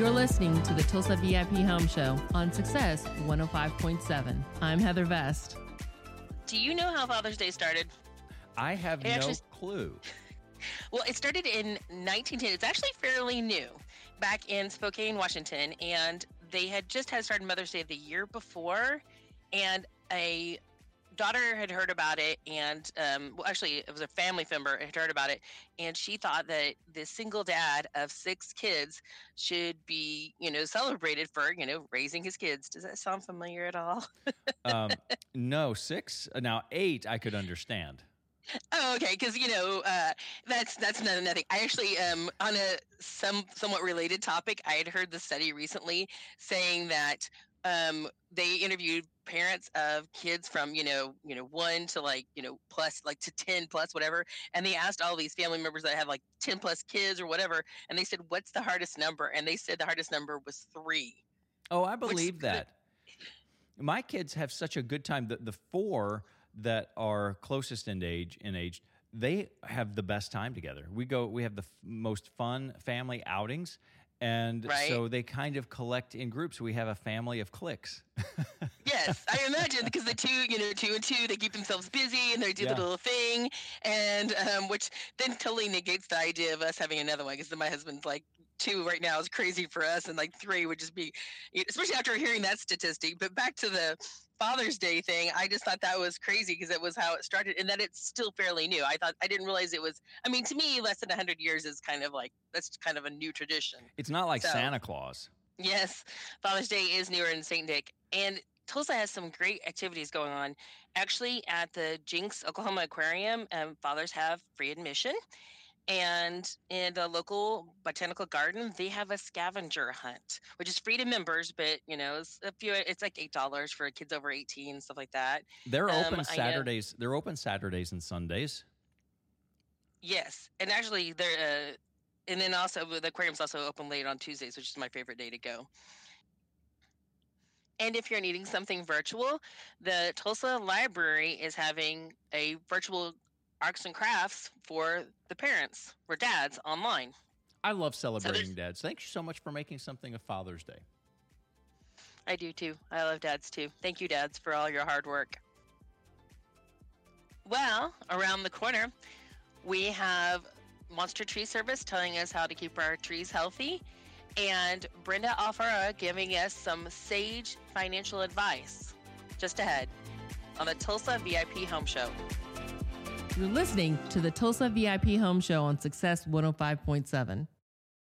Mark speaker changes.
Speaker 1: You're listening to the Tulsa VIP Home Show on Success 105.7. I'm Heather Vest.
Speaker 2: Do you know how Father's Day started?
Speaker 3: I have
Speaker 2: It
Speaker 3: no
Speaker 2: actually-
Speaker 3: clue.
Speaker 2: Well, it started in 1910. It's actually fairly new, back in Spokane, Washington, and they had just had started Mother's Day the year before, and a daughter had heard about it, and um, well, actually, it was a family member had heard about it, and she thought that the single dad of six kids should be, you know, celebrated for, you know, raising his kids. Does that sound familiar at all?
Speaker 3: Um, no, six. uh, Now, eight, I could understand.
Speaker 2: Oh, okay. Because you know uh, that's that's no, nothing. I actually, um, on a some somewhat related topic, I had heard the study recently saying that um, they interviewed parents of kids from you know you know one to like you know plus like to ten plus whatever, and they asked all these family members that have like ten plus kids or whatever, and they said, "What's the hardest number?" And they said the hardest number was three.
Speaker 3: Oh, I
Speaker 2: Which-
Speaker 3: believe that. My kids have such a good time. The, the four that are closest in age, in age, they have the best time together. We go, we have the f- most fun family outings. And so they kind of collect in groups. We have a family of cliques.
Speaker 2: Yes, I imagine because the two, you know, two and two, they keep themselves busy and they do
Speaker 3: Yeah.
Speaker 2: the little thing, and um, which then totally negates the idea of us having another one. Because my husband's like, two right now is crazy for us, and like three would just be, especially after hearing that statistic. But back to the Father's Day thing, I just thought that was crazy because it was how it started, and that it's still fairly new. I thought I didn't realize it was. I mean, to me, less than hundred years is kind of like that's kind of a new tradition.
Speaker 3: It's not like
Speaker 2: So-
Speaker 3: Santa Claus.
Speaker 2: Yes, Father's Day is newer than St. Nick. And Tulsa has some great activities going on. Actually, at the Jenks Oklahoma Aquarium, um, fathers have free admission. And in the local botanical garden, they have a scavenger hunt, which is free to members, but you know, it's a few. It's like eight dollars for kids over eighteen, stuff like that.
Speaker 3: They're
Speaker 2: Um,
Speaker 3: open. Saturdays. They're open Saturdays and Sundays.
Speaker 2: Yes, and actually, they're. Uh, and then also the aquarium's also open late on Tuesdays, which is my favorite day to go. And if you're needing something virtual, the Tulsa Library is having a virtual arts and crafts for the parents, for dads online.
Speaker 3: I love celebrating dads. Thank you so much for making something of Father's Day.
Speaker 2: I do too. I love dads too. Thank you, dads, for all your hard work. Well, around the corner, we have Monster Tree Service telling us how to keep our trees healthy, and Brenda Alfara giving us some sage financial advice just ahead on the Tulsa VIP Home Show.
Speaker 1: You're listening to the Tulsa VIP Home Show on Success 105.7.